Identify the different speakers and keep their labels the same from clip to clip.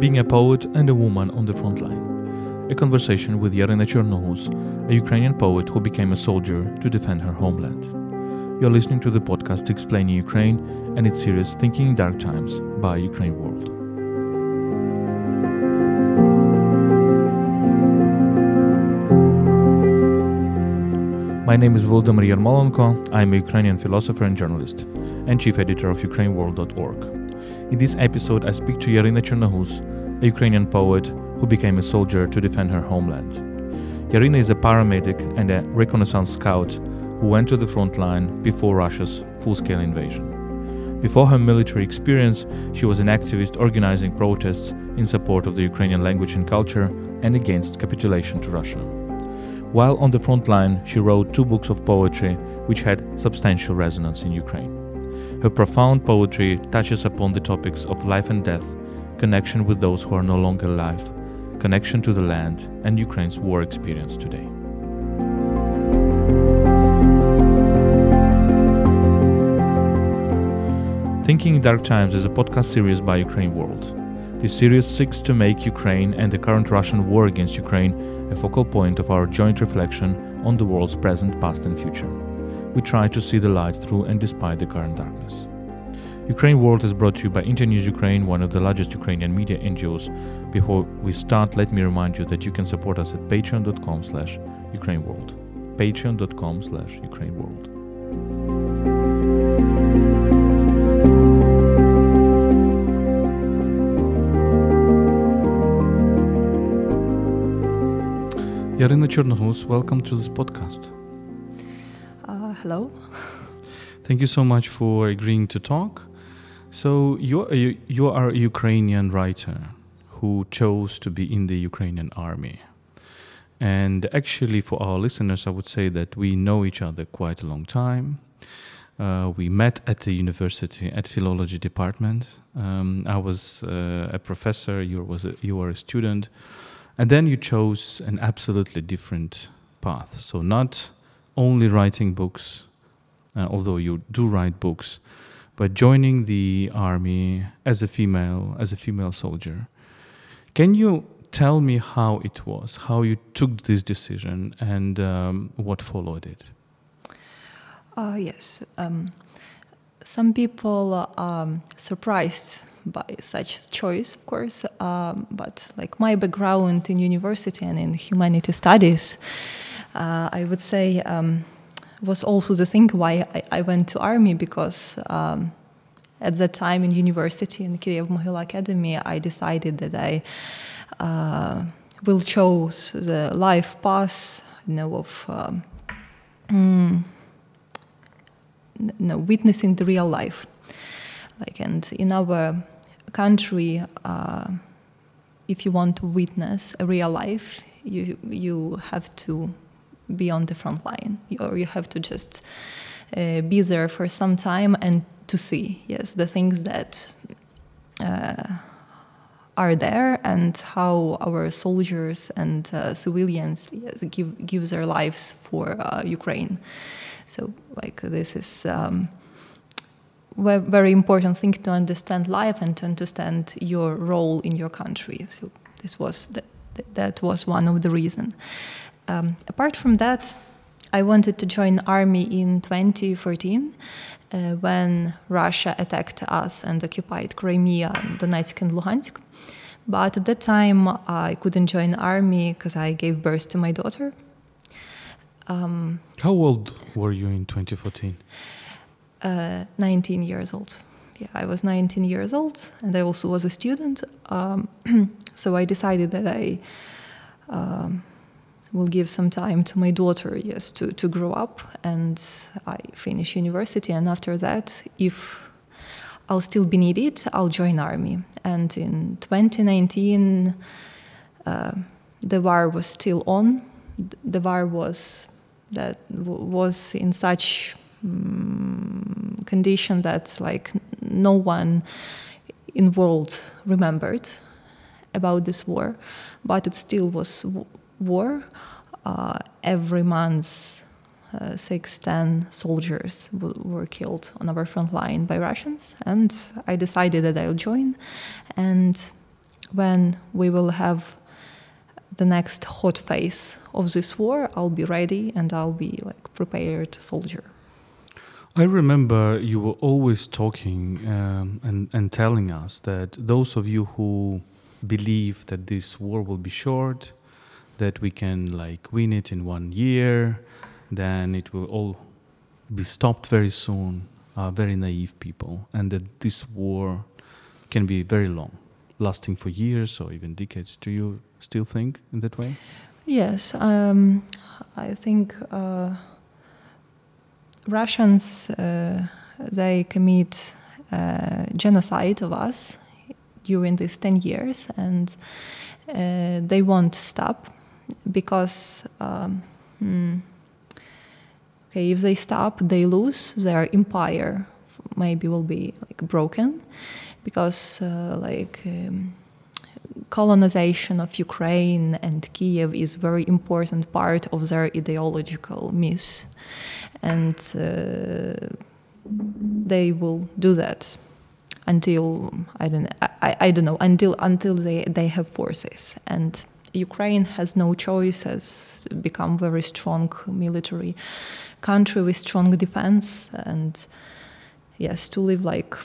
Speaker 1: Being a poet and a woman on the front line. A conversation with Yaryna Chornohuz, a Ukrainian poet who became a soldier to defend her homeland. You're listening to the podcast Explaining Ukraine and its series Thinking in Dark Times by Ukraine World. My name is Volodymyr Yermolenko. I'm a Ukrainian philosopher and journalist, and chief editor of UkraineWorld.org. In this episode, I speak to Yaryna Chornohuz, a Ukrainian poet who became a soldier to defend her homeland. Yaryna is a paramedic and a reconnaissance scout who went to the front line before Russia's full scale invasion. Before her military experience, she was an activist organizing protests in support of the Ukrainian language and culture and against capitulation to Russia. While on the front line, she wrote two books of poetry which had substantial resonance in Ukraine. Her profound poetry touches upon the topics of life and death, connection with those who are no longer alive, connection to the land, and Ukraine's war experience today. Thinking in Dark Times is a podcast series by Ukraine World. This series seeks to make Ukraine and the current Russian war against Ukraine a focal point of our joint reflection on the world's present, past, and future we try to see the light through and despite the current darkness. Ukraine World is brought to you by Internews Ukraine, one of the largest Ukrainian media NGOs. Before we start, let me remind you that you can support us at patreon.com slash ukraineworld. patreon.com slash ukraineworld. Yaryna Chornohuz, welcome to this podcast uh,
Speaker 2: hello.
Speaker 1: Thank you so much for agreeing to talk. So you you are a Ukrainian writer who chose to be in the Ukrainian army. And actually, for our listeners, I would say that we know each other quite a long time. Uh, we met at the university at philology department. Um, I was uh, a professor. You was a, you were a student, and then you chose an absolutely different path. So not only writing books, uh, although you do write books, but joining the army as a female, as a female soldier. Can you tell me how it was, how you took this decision, and um, what followed it?
Speaker 2: Uh, yes. Um, some people are um, surprised by such choice, of course, um, but like my background in university and in humanity studies, uh, I would say um, was also the thing why I, I went to army because um, at that time in university in Kiev Mohyla Academy, I decided that I uh, will choose the life path, you know, of um, mm, no, witnessing the real life. Like, and in our country, uh, if you want to witness a real life, you you have to be on the front line, or you have to just uh, be there for some time and to see, yes, the things that uh, are there and how our soldiers and uh, civilians yes, give give their lives for uh, Ukraine. So, like this is. Um, very important thing to understand life and to understand your role in your country. So this was the, that was one of the reasons. Um, apart from that, I wanted to join army in 2014 uh, when Russia attacked us and occupied Crimea, Donetsk and Luhansk. But at that time, I couldn't join army because I gave birth to my daughter.
Speaker 1: Um, How old were you in 2014?
Speaker 2: Uh, 19 years old. Yeah, I was 19 years old, and I also was a student. Um, so I decided that I um, will give some time to my daughter, yes, to, to grow up. And I finish university. And after that, if I'll still be needed, I'll join army. And in 2019, uh, the war was still on. The war was that was in such um, condition that like no one in world remembered about this war, but it still was war, uh, every month, uh, six, ten soldiers were killed on our front line by Russians, and I decided that I'll join. And when we will have the next hot phase of this war, I'll be ready and I'll be like prepared soldier.
Speaker 1: I remember you were always talking um, and, and telling us that those of you who believe that this war will be short, that we can like win it in one year, then it will all be stopped very soon, are very naive people, and that this war can be very long, lasting for years or even decades. Do you still think in that way?
Speaker 2: Yes, um, I think. Uh, Russians uh, they commit uh, genocide of us during these 10 years and uh, they won't stop because um, hmm, okay if they stop they lose their empire maybe will be like broken because uh, like um, colonization of Ukraine and Kiev is very important part of their ideological myth and uh, they will do that until I don't I, I don't know until until they, they have forces. And Ukraine has no choice has become a very strong military country with strong defense and yes to live like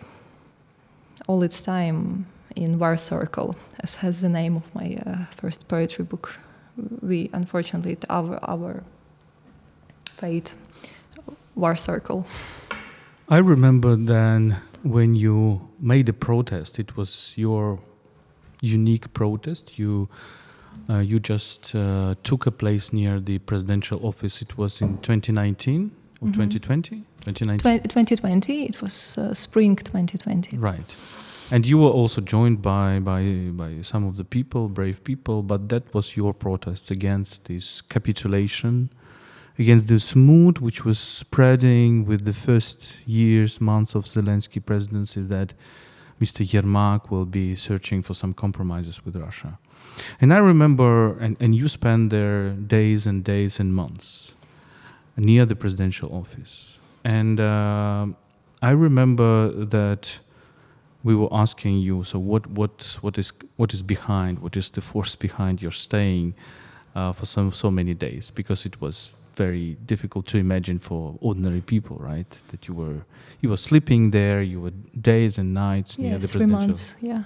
Speaker 2: all its time in war circle as has the name of my uh, first poetry book we unfortunately our our fate war circle.
Speaker 1: I remember then when you made a protest, it was your unique protest. You uh, you just uh, took a place near the presidential office. It was in 2019 or mm-hmm. 2020?
Speaker 2: 2019. 2020. It was uh, spring 2020.
Speaker 1: Right. And you were also joined by, by, by some of the people, brave people, but that was your protest against this capitulation against this mood which was spreading with the first years, months of Zelensky presidency that Mr. Yermak will be searching for some compromises with Russia. And I remember, and, and you spent there days and days and months near the presidential office. And uh, I remember that we were asking you, so what, what, what, is, what is behind, what is the force behind your staying uh, for so, so many days? Because it was very difficult to imagine for ordinary people, right? That you were you were sleeping there, you were days and nights
Speaker 2: near
Speaker 1: the
Speaker 2: presidential. Three months, yeah.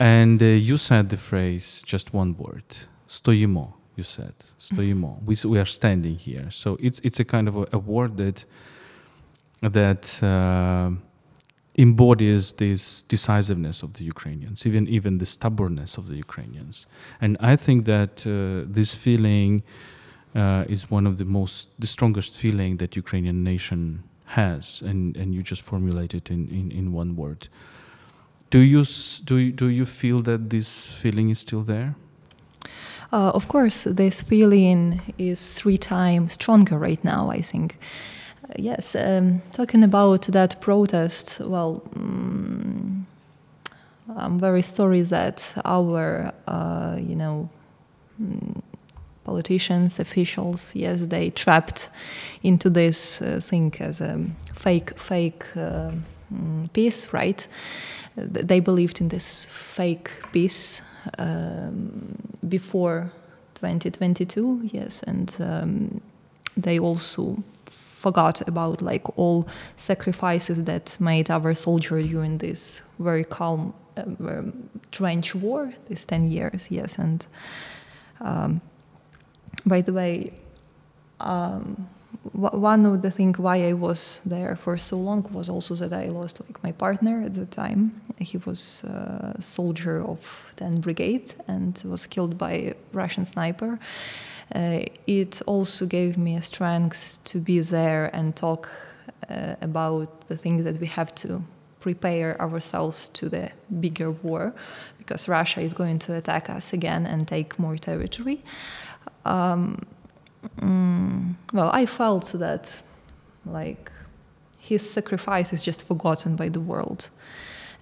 Speaker 1: And uh, you said the phrase, just one word, stoimo. You said stoimo. we we are standing here. So it's it's a kind of a, a word that that. Uh, embodies this decisiveness of the Ukrainians, even even the stubbornness of the Ukrainians, and I think that uh, this feeling uh, is one of the most, the strongest feeling that Ukrainian nation has, and, and you just formulate it in, in, in one word. Do you, do, you, do you feel that this feeling is still there?
Speaker 2: Uh, of course, this feeling is three times stronger right now, I think. Uh, yes, um, talking about that protest, well, um, I'm very sorry that our, uh, you know, mm, politicians, officials, yes, they trapped into this uh, thing as a fake, fake uh, mm, peace, right? They believed in this fake peace um, before 2022, yes, and um, they also forgot about like all sacrifices that made our soldier during this very calm uh, trench war, these 10 years, yes, and um, by the way, um, one of the things why I was there for so long was also that I lost like my partner at the time. He was a soldier of 10 Brigade and was killed by a Russian sniper. Uh, it also gave me a strength to be there and talk uh, about the things that we have to prepare ourselves to the bigger war because Russia is going to attack us again and take more territory um, mm, well, I felt that like his sacrifice is just forgotten by the world.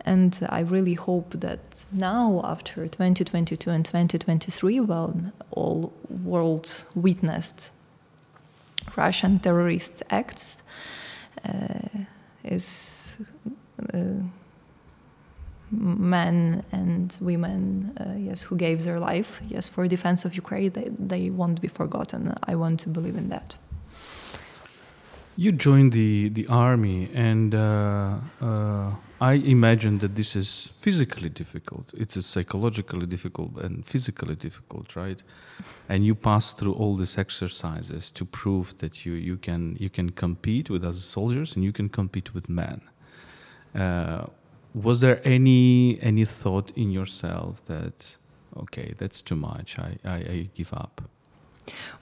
Speaker 2: And I really hope that now, after 2022 and 2023, when all world witnessed Russian terrorist acts, uh, is uh, men and women, uh, yes, who gave their life, yes, for defense of Ukraine, they, they won't be forgotten. I want to believe in that.
Speaker 1: You joined the, the army, and uh, uh, I imagine that this is physically difficult. It's psychologically difficult and physically difficult, right? And you pass through all these exercises to prove that you, you, can, you can compete with other soldiers and you can compete with men. Uh, was there any any thought in yourself that okay, that's too much, I, I, I give up?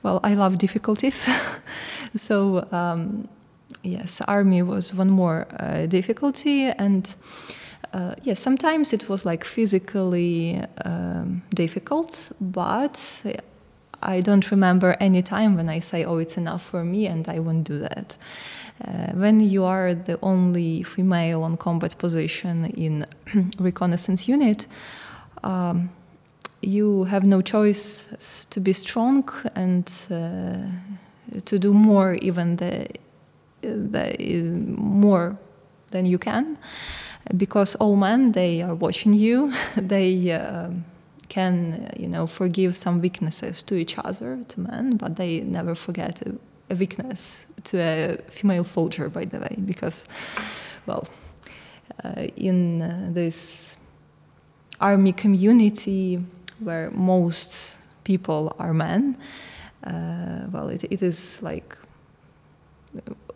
Speaker 2: Well, I love difficulties. so, um, yes, army was one more uh, difficulty. And uh, yes, sometimes it was like physically um, difficult, but I don't remember any time when I say, oh, it's enough for me and I won't do that. Uh, when you are the only female on combat position in reconnaissance unit, um, you have no choice to be strong and uh, to do more, even the, the more than you can, because all men they are watching you. they uh, can, you know, forgive some weaknesses to each other, to men, but they never forget a, a weakness to a female soldier, by the way, because, well, uh, in uh, this army community where most people are men, uh, well, it, it is like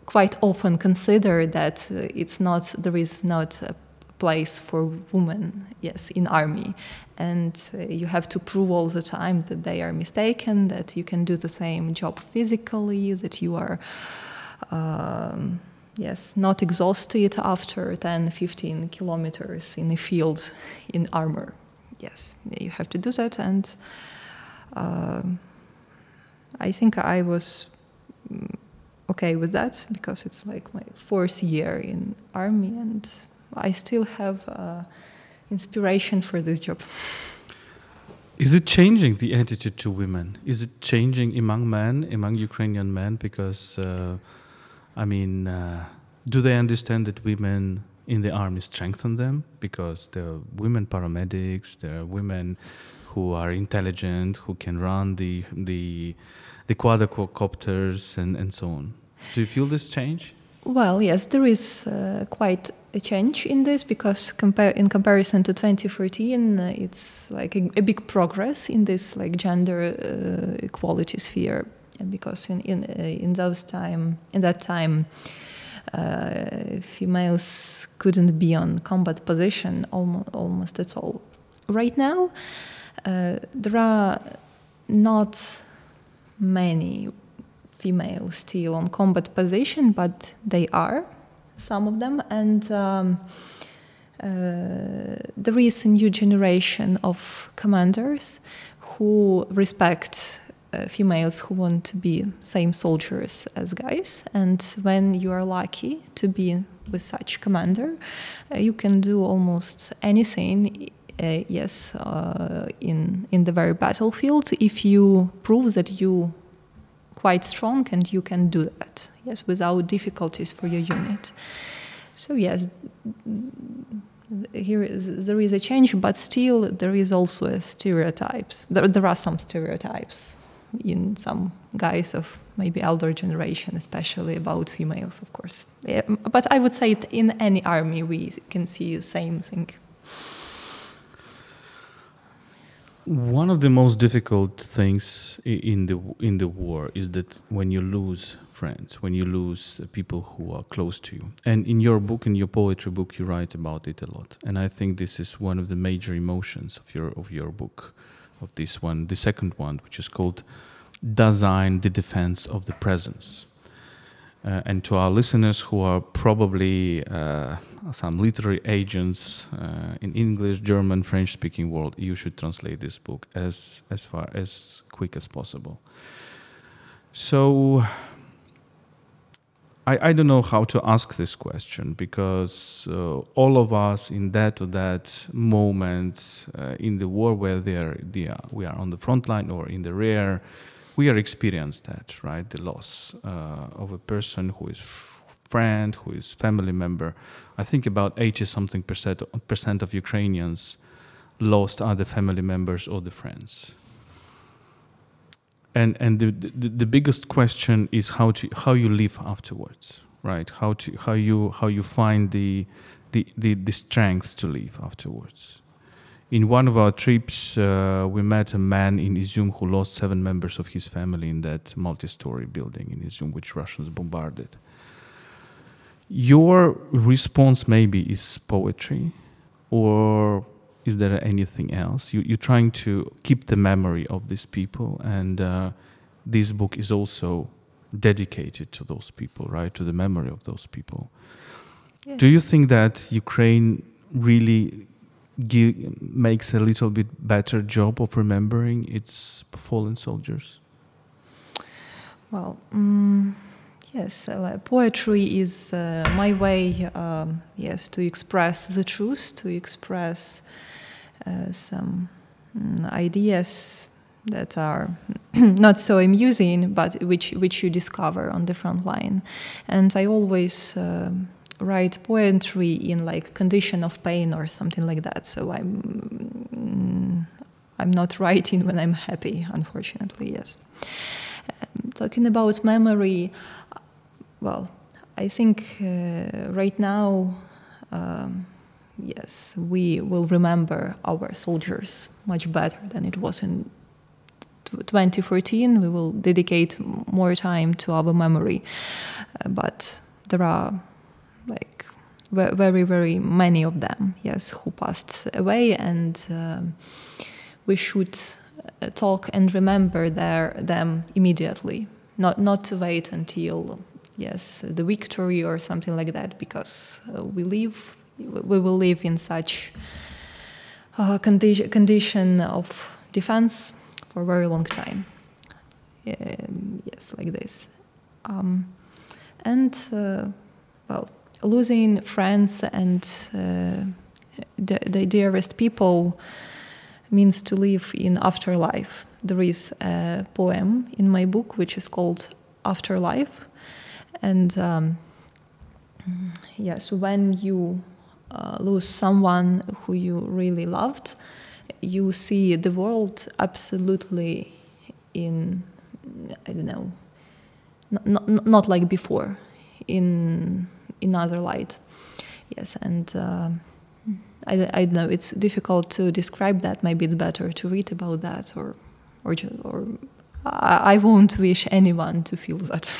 Speaker 2: quite often considered that it's not there is not a place for women yes in army and uh, you have to prove all the time that they are mistaken that you can do the same job physically that you are um, yes not exhausted after 10 15 kilometers in a field in armor yes, you have to do that. And uh, I think I was mm, okay with that because it's like my fourth year in army, and I still have uh, inspiration for this job.
Speaker 1: Is it changing the attitude to women? Is it changing among men, among Ukrainian men? Because, uh, I mean, uh, do they understand that women in the army strengthen them because there are women paramedics, there are women who are intelligent, who can run the the the quadrocopters and, and so on. Do you feel this change?
Speaker 2: Well, yes, there is uh, quite a change in this because in comparison to 2014, uh, it's like a, a, big progress in this like gender uh, equality sphere. And because in in uh, in those time in that time uh, females couldn't be on combat position almost, almost at all. Right now, uh, there are not many females still on combat position, but they are, some of them, and um, uh, there is a new generation of commanders who respect uh, females who want to be same soldiers as guys. And when you are lucky to be with such commander uh, you can do almost anything uh, yes uh, in in the very battlefield. If you prove that you quite strong and you can do that yes without difficulties for your unit so yes here is, there is a change but still there is also a stereotypes there, there are some stereotypes in some guys of maybe elder generation, especially about females, of course. Yeah, but I would say in any army we can see the same thing.
Speaker 1: One of the most difficult things in the in the war is that when you lose friends, when you lose people who are close to you. And in your book, in your poetry book, you write about it a lot. And I think this is one of the major emotions of your of your book of this one, the second one, which is called Design the Defense of the Presence. Uh, and to our listeners who are probably uh, some literary agents uh, in English, German, French speaking world, you should translate this book as, as far as quick as possible. So, I, I don't know how to ask this question because uh, all of us in that or that moment uh, in the war where they are, they are, we are on the front line or in the rear, we are experienced that, right? The loss uh, of a person who is friend, who is family member. I think about 80 something percent, percent of Ukrainians lost either family members or the friends. And, and the, the, the biggest question is how, to, how you live afterwards, right? How, to, how, you, how you find the, the, the, the strength to live afterwards. In one of our trips, uh, we met a man in Izum who lost seven members of his family in that multi story building in Izum, which Russians bombarded. Your response maybe is poetry, or is there anything else? You, you're trying to keep the memory of these people, and uh, this book is also dedicated to those people, right? To the memory of those people. Yeah. Do you think that Ukraine really give, makes a little bit better job of remembering its fallen soldiers?
Speaker 2: Well, um, yes, uh, poetry is uh, my way, um, yes, to express the truth, to express uh, some um, ideas that are not so amusing, but which which you discover on the front line. And I always um, write poetry in like condition of pain or something like that. So I'm mm, I'm not writing when I'm happy, unfortunately. Yes. Um, talking about memory, well, I think uh, right now. Um, yes, we will remember our soldiers much better than it was in 2014. We will dedicate more time to our memory. Uh, but there are very, very many of them, yes, who passed away, and um, we should uh, talk and remember their, them immediately, not not to wait until yes the victory or something like that, because uh, we live we will live in such a condi- condition of defense for a very long time. Um, yes, like this. Um, and, uh, well, losing friends and uh, the, the, dearest people means to live in afterlife. There is a poem in my book which is called Afterlife. And um, yes, when you uh, lose someone who you really loved, you see the world absolutely in, I don't know, not, not, not like before, in in other light. Yes, and uh, I, I don't know. It's difficult to describe that. Maybe it's better to read about that, or or or I, I won't wish anyone to feel that.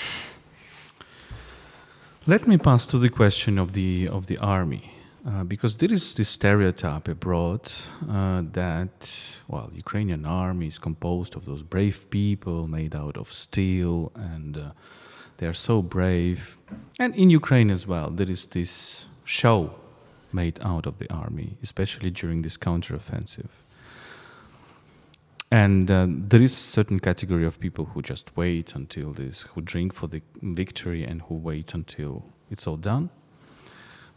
Speaker 1: Let me pass to the question of the of the army. Uh, because there is this stereotype abroad uh, that, well, Ukrainian army is composed of those brave people made out of steel, and uh, they are so brave. And in Ukraine as well, there is this show made out of the army, especially during this counteroffensive. And uh, there is a certain category of people who just wait until this, who drink for the victory, and who wait until it's all done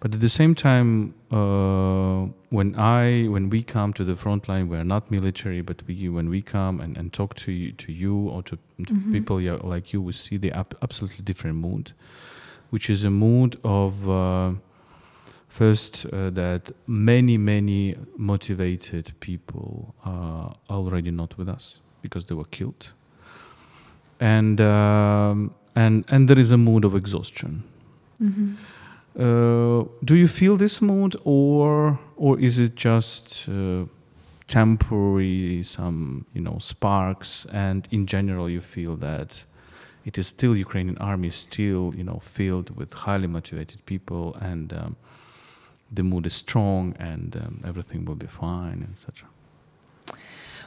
Speaker 1: but at the same time, uh, when I when we come to the front line, we are not military, but we when we come and, and talk to you, to you or to, to mm-hmm. people like you, we see the ap- absolutely different mood, which is a mood of uh, first uh, that many many motivated people are already not with us because they were killed, and um, and and there is a mood of exhaustion. Mm-hmm uh, do you feel this mood, or or is it just uh, temporary, some you know sparks, and in general you feel that it is still Ukrainian army still you know filled with highly motivated people, and um, the mood is strong, and um, everything will be fine, etc.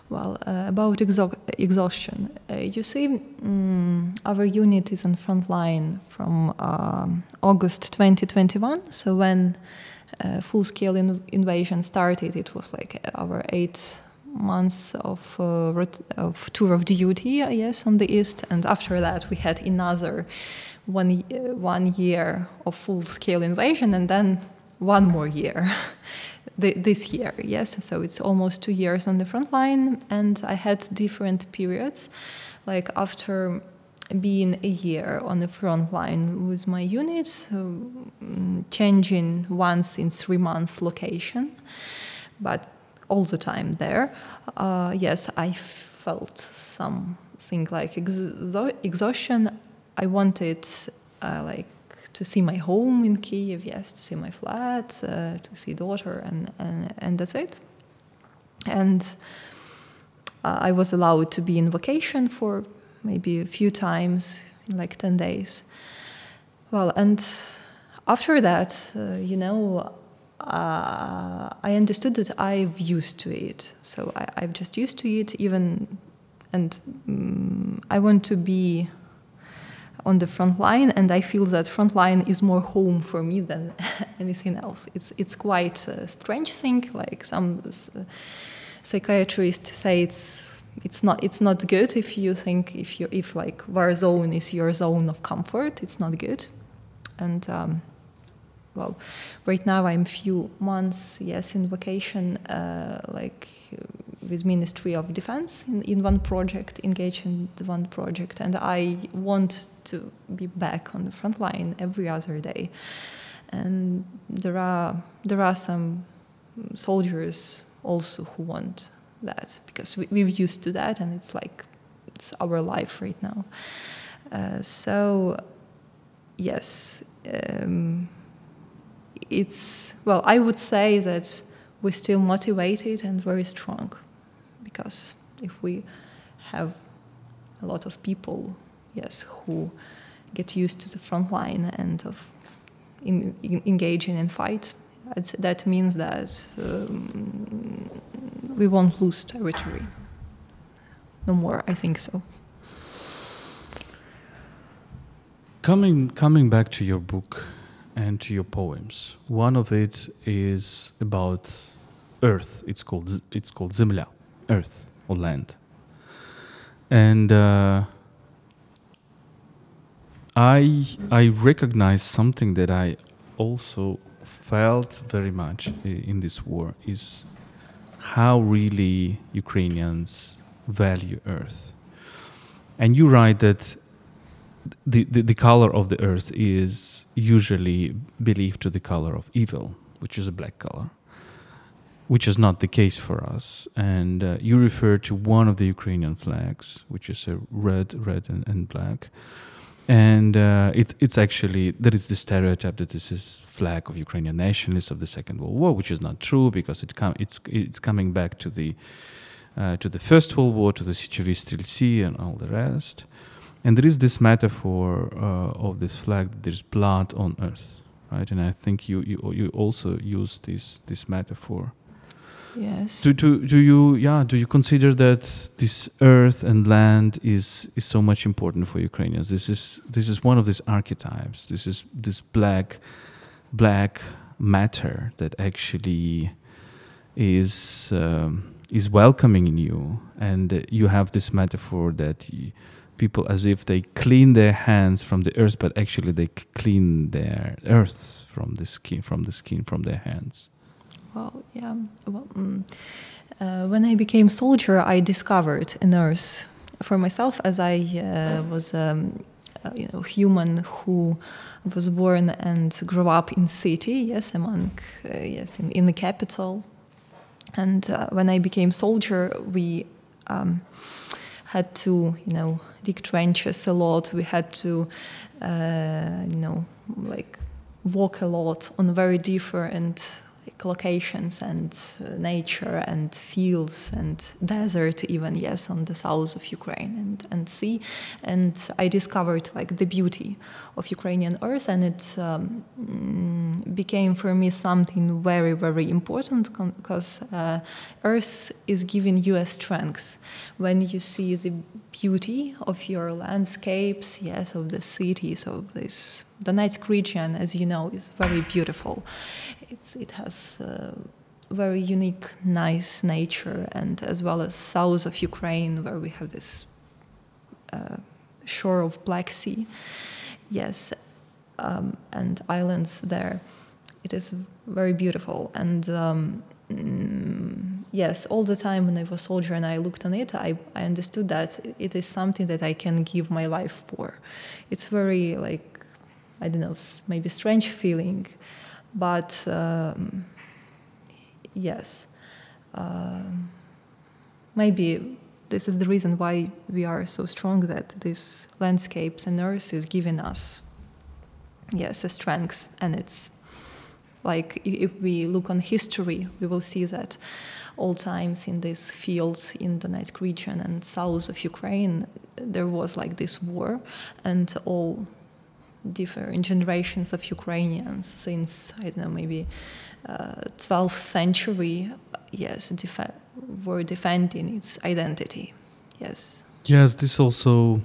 Speaker 2: Well, uh, about exo exhaustion, uh, you see, um, our unit is on front line from um, August 2021. So when uh, full-scale in invasion started, it was like our eight months of uh, of tour of duty, yes, on the east, and after that we had another one one year of full-scale invasion, and then one more year. This year, yes. So it's almost two years on the front line, and I had different periods. Like after being a year on the front line with my unit, mm, changing once in three months location, but all the time there. Uh, yes, I felt something like exo- exhaustion. I wanted uh, like to see my home in Kiev, yes, to see my flat, uh, to see daughter, and, and and that's it. And uh, I was allowed to be in vacation for maybe a few times, like 10 days. Well, and after that, uh, you know, uh, I understood that I've used to it. So I, have just used to it, even, and um, I want to be on the front line, and I feel that front line is more home for me than anything else. It's it's quite a strange thing. Like some psychiatrists say, it's it's not it's not good if you think if you if like war zone is your zone of comfort it's not good and um, well right now i'm few months yes in vacation uh, like with ministry of defense in, in one project engaged in the one project and i want to be back on the front line every other day and there are there are some soldiers also who want that because we, we're used to that and it's like it's our life right now. Uh, so, yes, um, it's well. I would say that we're still motivated and very strong because if we have a lot of people, yes, who get used to the front line and of in, in engaging in fight, that means that um, we won't lose territory. No more, I think so.
Speaker 1: Coming, coming back to your book and to your poems, one of it is about earth. It's called, it's called Zemlya, earth or land. And uh, I, I recognize something that I also felt very much in this war is how really Ukrainians value earth. And you write that the, the, the, color of the earth is usually believed to the color of evil, which is a black color, which is not the case for us. And uh, you refer to one of the Ukrainian flags, which is a red, red, and, and black and uh, it, it's actually there is the stereotype that this is flag of Ukrainian nationalists of the Second World War, which is not true because it com- it's it's coming back to the uh, to the First World War, to the Sea, and all the rest. And there is this metaphor uh, of this flag that there's blood on earth, right? And I think you you you also use this this metaphor.
Speaker 2: Yes.
Speaker 1: Do, do, do you yeah do you consider that this earth and land is is so much important for Ukrainians? This is this is one of these archetypes. This is this black black matter that actually is um, is welcoming in you, and you have this metaphor that people as if they clean their hands from the earth, but actually they clean their earth from the skin from the skin from their hands.
Speaker 2: Well, yeah. Well, mm, uh, when I became soldier, I discovered a nurse for myself, as I uh, was, um, uh, you know, human who was born and grew up in city. Yes, among uh, yes, in, in the capital. And uh, when I became soldier, we um, had to, you know, dig trenches a lot. We had to, uh, you know, like walk a lot on very different locations and uh, nature and fields and desert even yes on the south of ukraine and, and sea and i discovered like the beauty of ukrainian earth and it um, mm, became for me something very very important because uh, earth is giving you a strength when you see the beauty of your landscapes yes of the cities of this the Donetsk region, as you know, is very beautiful. It's, it has very unique, nice nature, and as well as south of Ukraine, where we have this uh, shore of Black Sea. Yes, um, and islands there. It is very beautiful, and um, mm, yes, all the time when I was soldier and I looked on it, I, I understood that it is something that I can give my life for. It's very like, I don't know, maybe strange feeling, but um, yes, uh, maybe this is the reason why we are so strong that these landscapes and earth is giving us, yes, a strength and it's like if we look on history, we will see that all times in these fields in Donetsk region and south of Ukraine, there was like this war, and all different generations of Ukrainians since I don't know maybe uh, 12th century, yes, def- were defending its identity. Yes.
Speaker 1: Yes, this also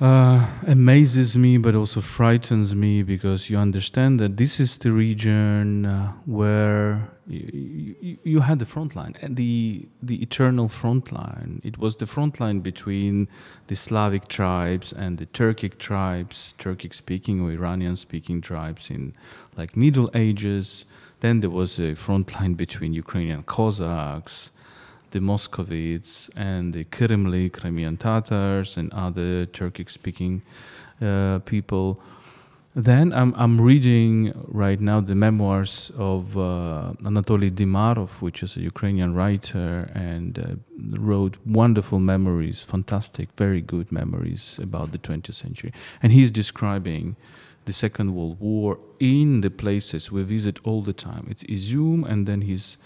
Speaker 1: uh, amazes me, but also frightens me because you understand that this is the region uh, where you, you, had the front line, and the the eternal front line. It was the front line between the Slavic tribes and the Turkic tribes, Turkic-speaking or Iranian-speaking tribes in like Middle Ages. Then there was a front line between Ukrainian Cossacks the moscovites and the Kirimli, Crimean Tatars, and other Turkic speaking uh, people. Then I'm, I'm reading right now the memoirs of uh, Anatoly Dymarov, which is a Ukrainian writer and uh, wrote wonderful memories, fantastic, very good memories about the 20th century. And he's describing the Second World War in the places we visit all the time. It's Izum, and then he's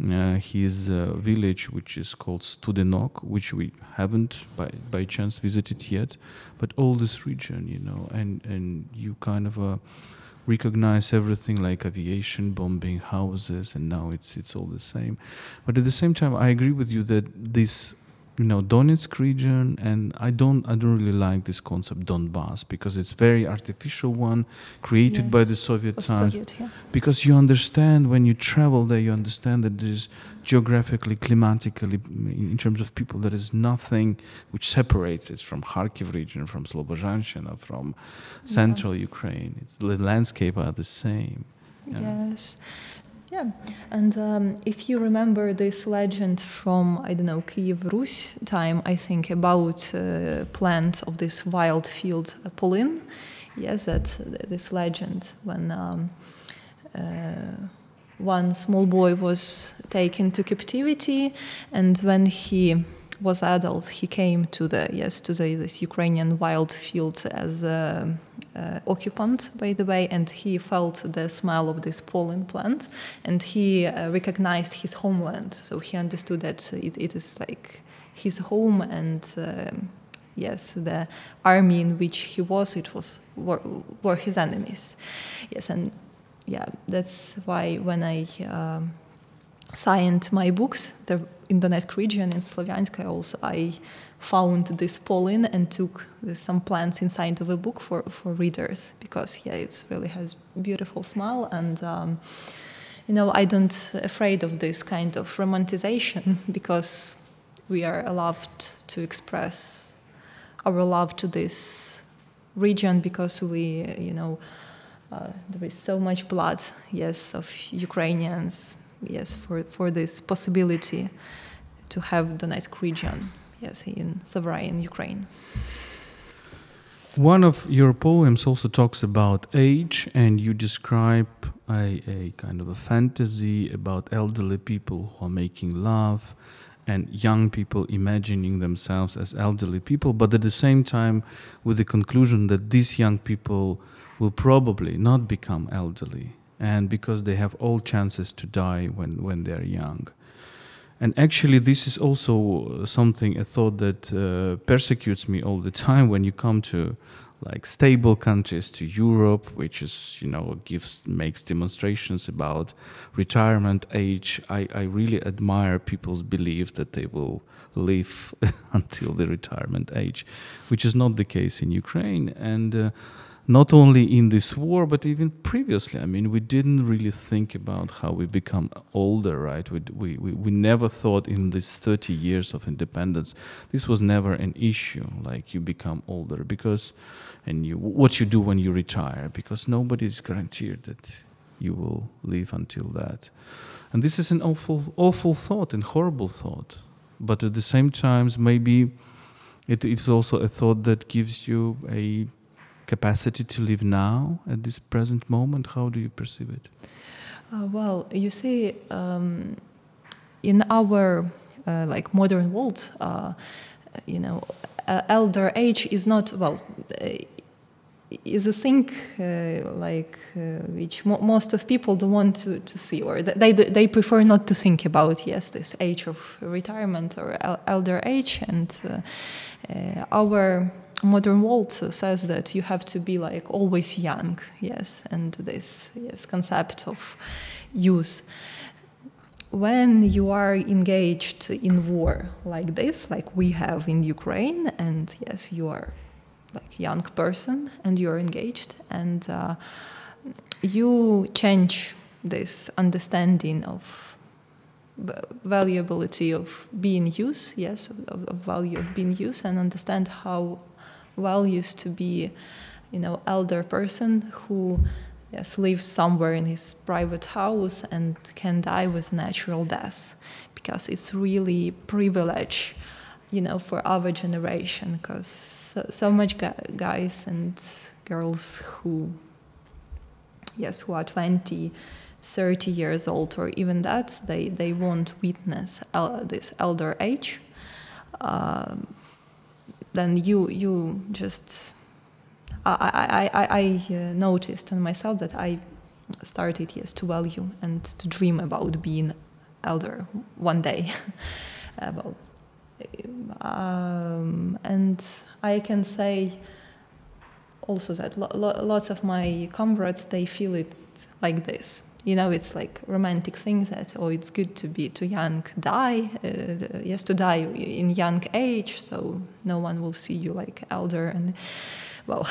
Speaker 1: his uh, village, which is called Studenok, which we haven't by, by chance visited yet, but all this region, you know, and, and you kind of uh, recognize everything like aviation, bombing, houses, and now it's it's all the same. But at the same time, I agree with you that this you know Donetsk region, and I don't I don't really like this concept Donbass because it's very artificial one created yes. by the Soviet or times. Soviet, yeah. Because you understand when you travel there, you understand that there's geographically, climatically, in, terms of people, there is nothing which separates it from Kharkiv region, from Slobozhanshchina, from central yeah. Ukraine. It's, the landscape are the same.
Speaker 2: Yeah. Yes. Yeah, and um, if you remember this legend from I don't know Kiev Rus time, I think about uh, plants of this wild field uh. Yes, that this legend when um, uh, one small boy was taken to captivity, and when he was adult, he came to the yes to the, this Ukrainian wild field as a, occupant, by the way, and he felt the smell of this pollen plant, and he uh, recognized his homeland. So he understood that it, it is like his home, and um, yes, the army in which he was, it was were, were his enemies. Yes, and yeah, that's why when I. Um, signed my books the, in Donetsk region in Slavyansk. Also, I found this pollen and took some plants inside of a book for, for readers because yeah, it really has beautiful smell and. Um, you know, I don't afraid of this kind of romanticization because we are allowed to express our love to this region because we, you know, uh, there is so much blood, yes, of Ukrainians, yes, for, for this possibility to have Donetsk region, yes, in sovereign Ukraine.
Speaker 1: One of your poems also talks about age, and you describe a, a kind of a fantasy about elderly people who are making love and young people imagining themselves as elderly people, but at the same time, with the conclusion that these young people will probably not become elderly and because they have all chances to die when, when they're young. And actually, this is also something, a thought that uh, persecutes me all the time when you come to like stable countries to Europe, which is, you know, gives, makes demonstrations about retirement age. I, I really admire people's belief that they will live until the retirement age, which is not the case in Ukraine. And uh, not only in this war, but even previously. I mean, we didn't really think about how we become older, right? We, we, we, we never thought in these 30 years of independence, this was never an issue, like you become older, because, and you, what you do when you retire, because nobody is guaranteed that you will live until that. And this is an awful, awful thought and horrible thought. But at the same time, maybe it is also a thought that gives you a capacity to live now at this present moment. How do you perceive it?
Speaker 2: Uh, well, you see, um, in our uh, like modern world, uh, you know, elder age is not well uh, is a thing uh, like uh, which mo most of people don't want to, to see or they, they prefer not to think about yes this age of retirement or elder age and our modern world says that you have to be like always young yes and this yes concept of youth. When you are engaged in war like this like we have in ukraine and yes you are like young person and you're engaged and uh, you change this understanding of valuability of being used yes of, of, value of being used and understand how well used to be you know elder person who yes lives somewhere in his private house and can die with natural death because it's really privilege you know for our generation because so, so much guys and girls who yes who are 20 30 years old or even that they they won't witness el- this elder age. Um, then you you just I, I, I, I uh, noticed in myself that I started yes to value and to dream about being elder one day about um, and I can say also that lo- lo- lots of my comrades they feel it like this. You know, it's like romantic thing that oh, it's good to be too young, die, uh, yes, to die in young age, so no one will see you like elder and well,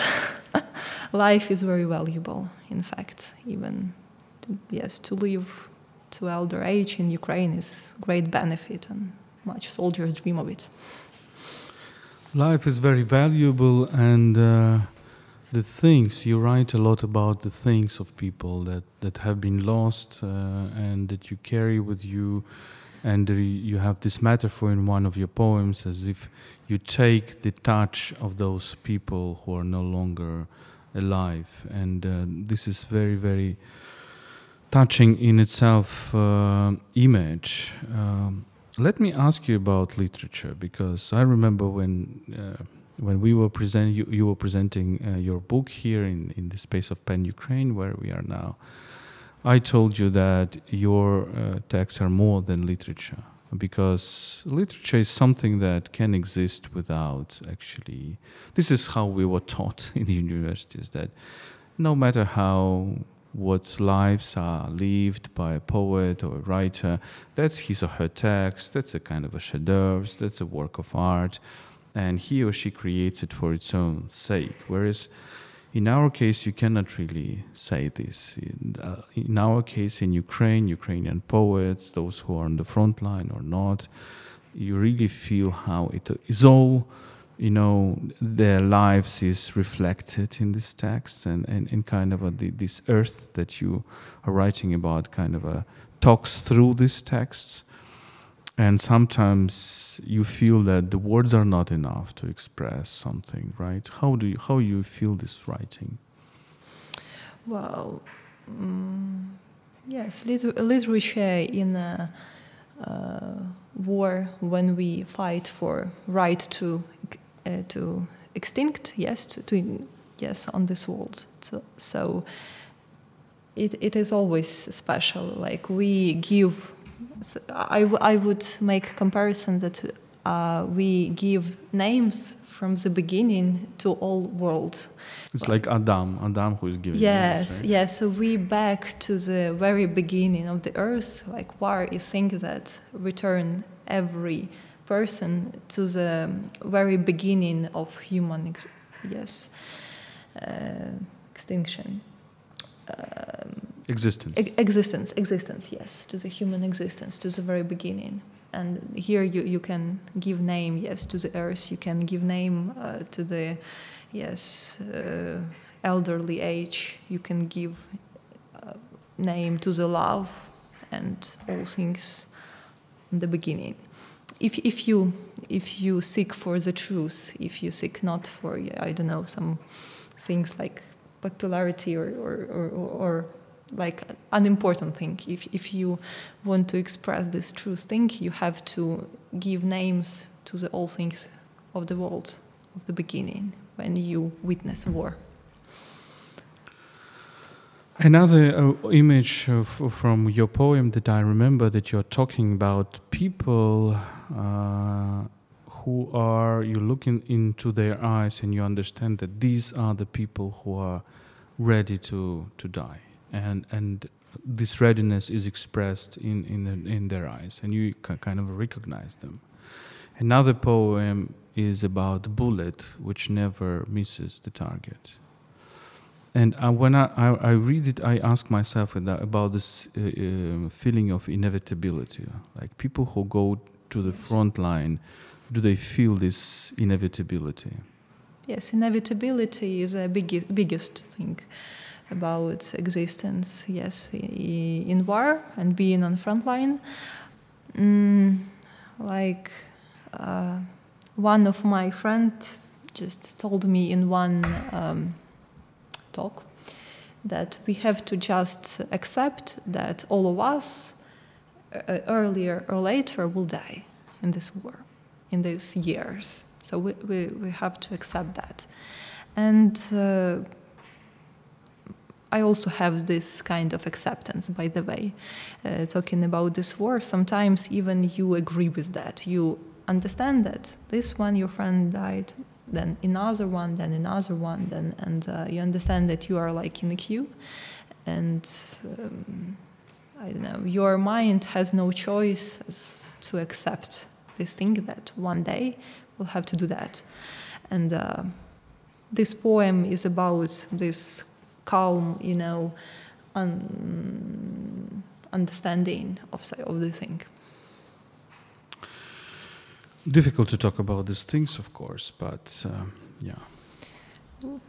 Speaker 2: life is very valuable. In fact, even to, yes, to live to elder age in Ukraine is great benefit, and much soldiers dream of it.
Speaker 1: Life is very valuable, and uh, the things you write a lot about the things of people that, that have been lost uh, and that you carry with you. And you have this metaphor in one of your poems as if you take the touch of those people who are no longer alive. And uh, this is very, very touching in itself uh, image. Um, let me ask you about literature because I remember when uh, when we were present you, you were presenting uh, your book here in, in the space of Pen Ukraine where we are now. I told you that your uh, texts are more than literature because literature is something that can exist without actually. This is how we were taught in the universities that no matter how what lives are lived by a poet or a writer. That's his or her text, that's a kind of a chef d'oeuvre, that's a work of art, and he or she creates it for its own sake. Whereas in our case, you cannot really say this. In, uh, in our case, in Ukraine, Ukrainian poets, those who are on the front line or not, you really feel how it is all you know their lives is reflected in this text and, and, and kind of a, this earth that you are writing about kind of a talks through these texts and sometimes you feel that the words are not enough to express something right how do you how you feel this writing
Speaker 2: well um, yes liter- literature in a uh, war when we fight for right to uh, to extinct, yes, to, to, yes, on this world. So, so it, it is always special. Like we give, I, I would make a comparison that uh, we give names from the beginning to all worlds.
Speaker 1: It's like Adam, Adam who is giving.
Speaker 2: Yes,
Speaker 1: names, right?
Speaker 2: yes. So we back to the very beginning of the earth. Like war is thing that return every person to the very beginning of human ex- yes uh, extinction
Speaker 1: um, existence
Speaker 2: e- existence existence yes to the human existence to the very beginning and here you, you can give name yes to the earth you can give name uh, to the yes uh, elderly age you can give uh, name to the love and all things in the beginning. If, if you if you seek for the truth, if you seek not for I don't know some things like popularity or or, or, or like an important thing. If if you want to express this truth thing, you have to give names to the all things of the world of the beginning when you witness war.
Speaker 1: Another uh, image of, from your poem that I remember that you're talking about people uh, who are, you're looking into their eyes and you understand that these are the people who are ready to, to die. And, and this readiness is expressed in, in, in their eyes and you kind of recognize them. Another poem is about the bullet which never misses the target. And uh, when I, I, I, read it, I ask myself about this uh, uh, feeling of inevitability. Like people who go to the front line, do they feel this inevitability?
Speaker 2: Yes, inevitability is a big, biggest thing about existence. Yes, in war and being on front line, mm, like uh, one of my friends just told me in one. Um, talk that we have to just accept that all of us uh, earlier or later will die in this war, in these years. So we, we, we have to accept that. And uh, I also have this kind of acceptance, by the way. Uh, talking about this war, sometimes even you agree with that. You understand that this one, your friend died, then another one, then another one, then and uh, you understand that you are like in a queue, and um, I don't know, your mind has no choice to accept this thing that one day we'll have to do that, and uh, this poem is about this calm, you know, un- understanding of of the thing
Speaker 1: difficult to talk about these things, of course, but uh, yeah.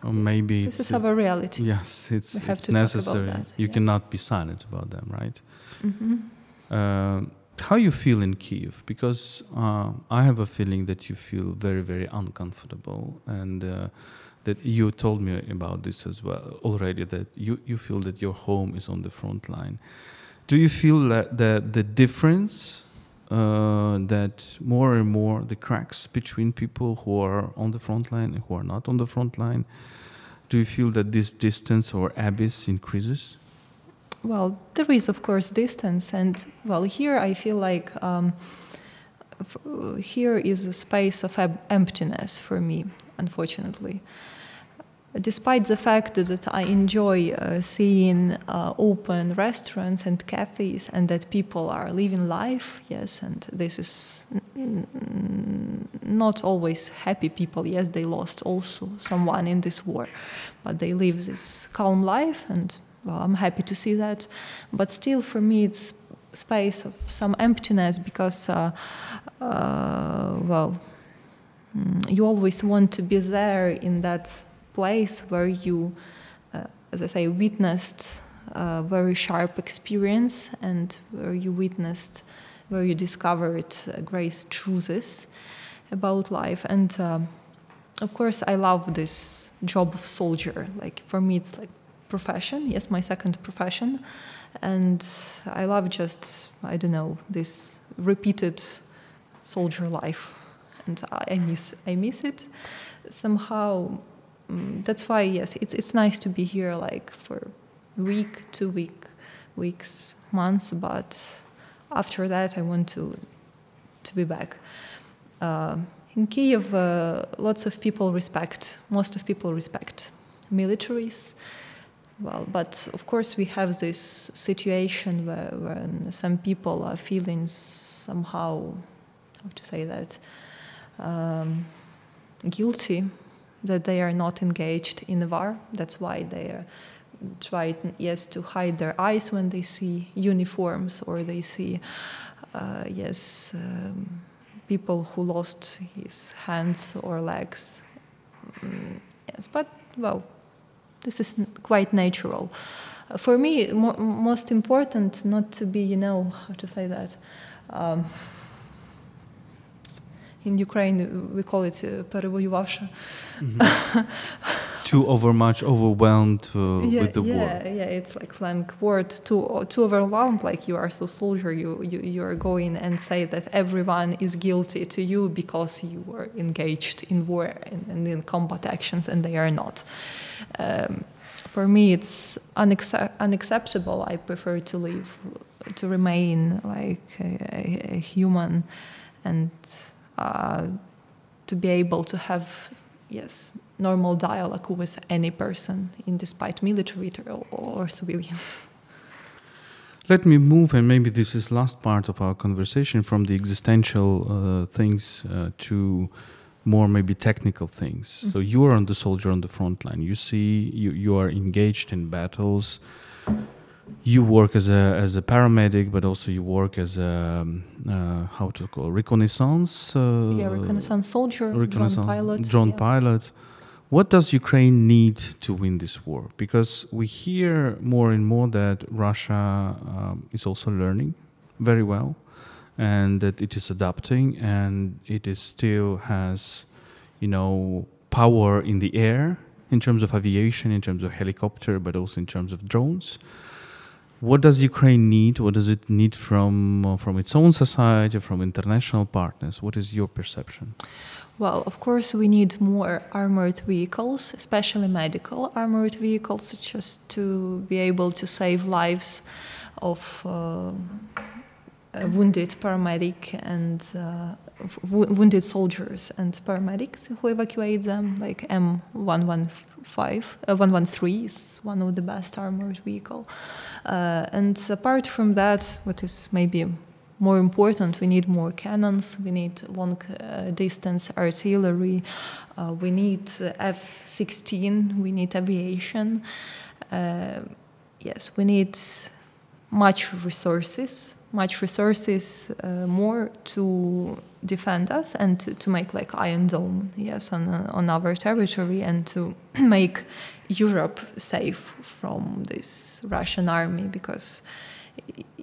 Speaker 1: Or maybe
Speaker 2: this is our reality.
Speaker 1: Yes, it's, it's necessary. That, you yeah. cannot be silent about them, right? Mm-hmm. Uh, how you feel in Kiev? Because uh, I have a feeling that you feel very, very uncomfortable, and uh, that you told me about this as well already. That you, you feel that your home is on the front line. Do you feel that the the difference uh, that more and more the cracks between people who are on the front line and who are not on the front line, do you feel that this distance or abyss increases?
Speaker 2: Well, there is, of course, distance. And, well, here I feel like um, here is a space of emptiness for me, unfortunately despite the fact that I enjoy uh, seeing uh, open restaurants and cafes and that people are living life, yes, and this is not always happy people. Yes, they lost also someone in this war, but they live this calm life, and well, I'm happy to see that. But still, for me, it's space of some emptiness because, uh, uh well, mm, you always want to be there in that place where you, uh, as I say, witnessed a very sharp experience and where you witnessed, where you discovered uh, great truths about life. And uh, of course, I love this job of soldier. Like for me, it's like profession. Yes, my second profession, and I love just I don't know this repeated soldier life, and I miss I miss it somehow um, that's why yes, it's it's nice to be here like for week, two week, weeks, months. But after that, I want to to be back. Uh, in Kiev, uh, lots of people respect. Most of people respect militaries. Well, but of course, we have this situation where when some people are feeling somehow, how to say that, um, guilty that they are not engaged in the war. That's why they try yes to hide their eyes when they see uniforms or they see uh, yes um, people who lost his hands or legs. Mm, yes, but well, this is quite natural. for me, mo- most important not to be, you know, how to say that. Um, in Ukraine, we call it uh, перевоювавши.
Speaker 1: Too overmuch overwhelmed uh,
Speaker 2: yeah,
Speaker 1: with the
Speaker 2: yeah,
Speaker 1: war.
Speaker 2: Yeah, it's like slang word. Too too overwhelmed, like you are so soldier. You you you are going and say that everyone is guilty to you because you were engaged in war and, and in combat actions, and they are not. Um, for me, it's unaccept- unacceptable. I prefer to live, to remain like a, a human, and uh, to be able to have yes normal dialogue with any person in despite military or, or civilians
Speaker 1: Let me move, and maybe this is last part of our conversation from the existential uh, things uh, to more maybe technical things.
Speaker 2: Mm-hmm.
Speaker 1: So you are on the soldier on the front line. You see, you you are engaged in battles. You work as a as a paramedic, but also you work as a um, uh, how to call reconnaissance. Uh,
Speaker 2: yeah reconnaissance soldier
Speaker 1: reconnaissance
Speaker 2: drone pilot
Speaker 1: drone
Speaker 2: yeah.
Speaker 1: pilot. What does Ukraine need to win this war? Because we hear more and more that Russia um, is also learning very well, and that it is adapting, and it is still has, you know, power in the air in terms of aviation, in terms of helicopter, but also in terms of drones. What does Ukraine need? What does it need from uh, from its own society, from international partners? What is your perception?
Speaker 2: Well, of course, we need more armored vehicles, especially medical armored vehicles, just to be able to save lives of uh, wounded paramedic and uh, wounded soldiers and paramedics who evacuate them. Like M115, uh, 113 is one of the best armored vehicle. Uh, and apart from that, what is maybe more important, we need more cannons, we need long uh, distance artillery, uh, we need F 16, we need aviation. Uh, yes, we need much resources, much resources uh, more to defend us and to, to make like Iron Dome, yes, on, on our territory and to make Europe safe from this Russian army because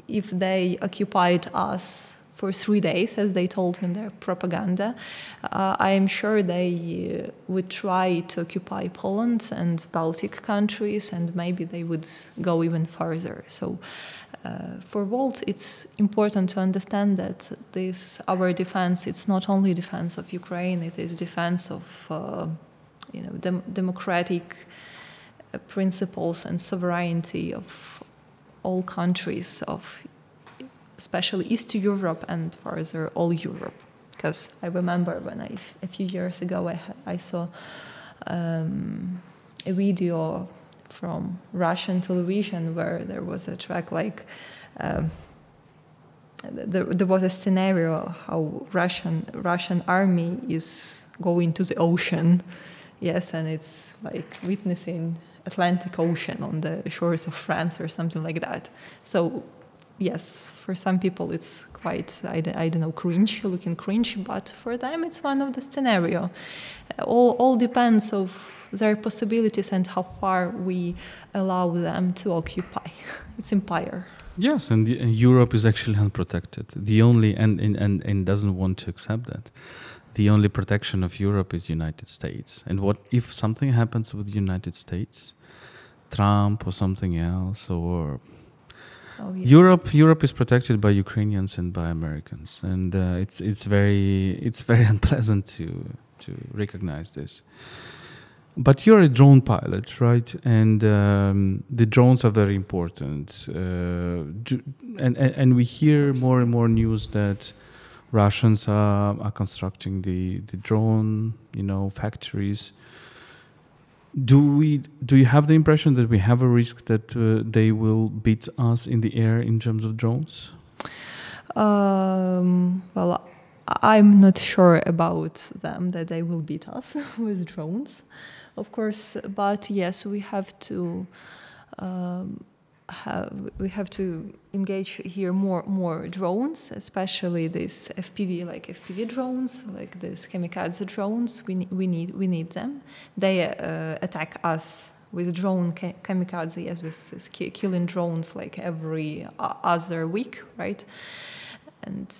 Speaker 2: if they occupied us for three days, as they told in their propaganda, uh, I am sure they uh, would try to occupy Poland and Baltic countries, and maybe they would go even further. So, uh, for Volt, it's important to understand that this our defense. It's not only defense of Ukraine; it is defense of uh, you know dem- democratic uh, principles and sovereignty of all countries of especially East Europe and further all Europe. Because I remember when I, a few years ago, I, I saw um, a video from Russian television where there was a track like um, there, there was a scenario how Russian Russian army is going to the ocean, yes, and it's like witnessing Atlantic Ocean on the shores of France or something like that. So yes, for some people it's quite, I, I don't know, cringe, looking cringe, but for them it's one of the scenario. Uh, all, all depends of their possibilities and how far we allow them to occupy its empire.
Speaker 1: Yes, and, the, and Europe is actually unprotected. The only and, and, and, and doesn't want to accept that. The only protection of Europe is United States. And what if something happens with the United States? Trump or something else or
Speaker 2: Oh.
Speaker 1: Europe Europe is protected by Ukrainians and by Americans, and uh, it's it's very it's very unpleasant to to recognize this. But you're a drone pilot, right? And um, the drones are very important. Uh, and, and and we hear more and more news that Russians are, are constructing the the drone, you know, factories do we do you have the impression that we have a risk that uh, they will beat us in the air in terms of drones
Speaker 2: Um, well, I'm not sure about them that they will beat us with drones, of course. But yes, we have to um, have we have to engage here more more drones, especially these FPV like FPV drones, like these kamikaze drones. We we need we need them. They uh, attack us with drone kamikaze, yes, with killing drones like every uh, other week, right? And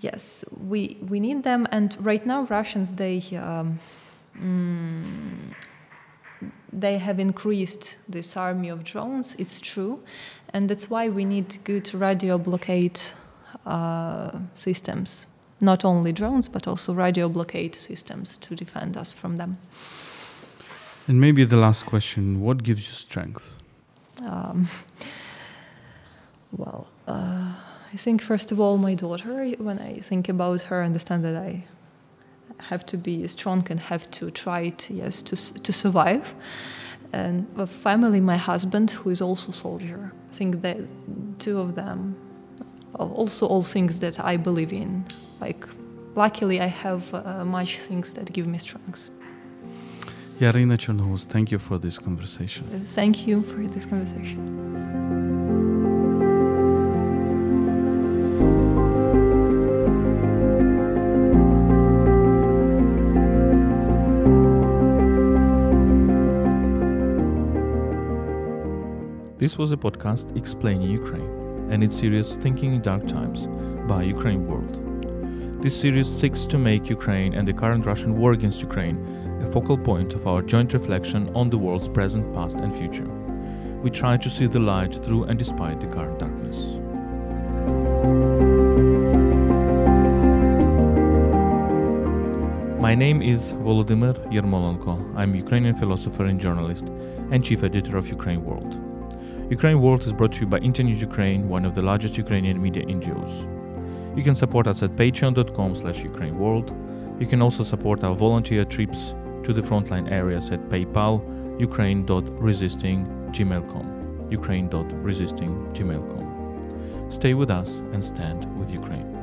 Speaker 2: yes, we we need them. And right now, Russians they. Um, mm, they have increased this army of drones, it's true, and that's why we need good radio blockade uh, systems. Not only drones, but also radio blockade systems to defend us from them.
Speaker 3: And maybe the last question what gives you strength?
Speaker 2: Um, well, uh, I think first of all, my daughter, when I think about her, I understand that I have to be strong and have to try it, yes, to, to survive. And a family, my husband, who is also soldier. I think that two of them, also all things that I believe in. Like, luckily, I have uh, much things that give me strength.
Speaker 3: Yaryna Chornohuz, thank you for this conversation.
Speaker 2: Thank you for this conversation.
Speaker 1: This was a podcast explaining Ukraine and its serious Thinking in Dark Times by Ukraine World. This series seeks to make Ukraine and the current Russian war against Ukraine a focal point of our joint reflection on the world's present, past, and future. We try to see the light through and despite the current darkness. My name is Volodymyr Yermolenko. I'm Ukrainian philosopher and journalist and chief editor of Ukraine World. Ukraine World is brought to you by Internews Ukraine, one of the largest Ukrainian media NGOs. You can support us at patreon.com slash ukraineworld. You can also support our volunteer trips to the frontline areas at PayPal, ukraine.resisting.gmail.com, ukraine.resisting.gmail.com. Stay with us and stand with Ukraine.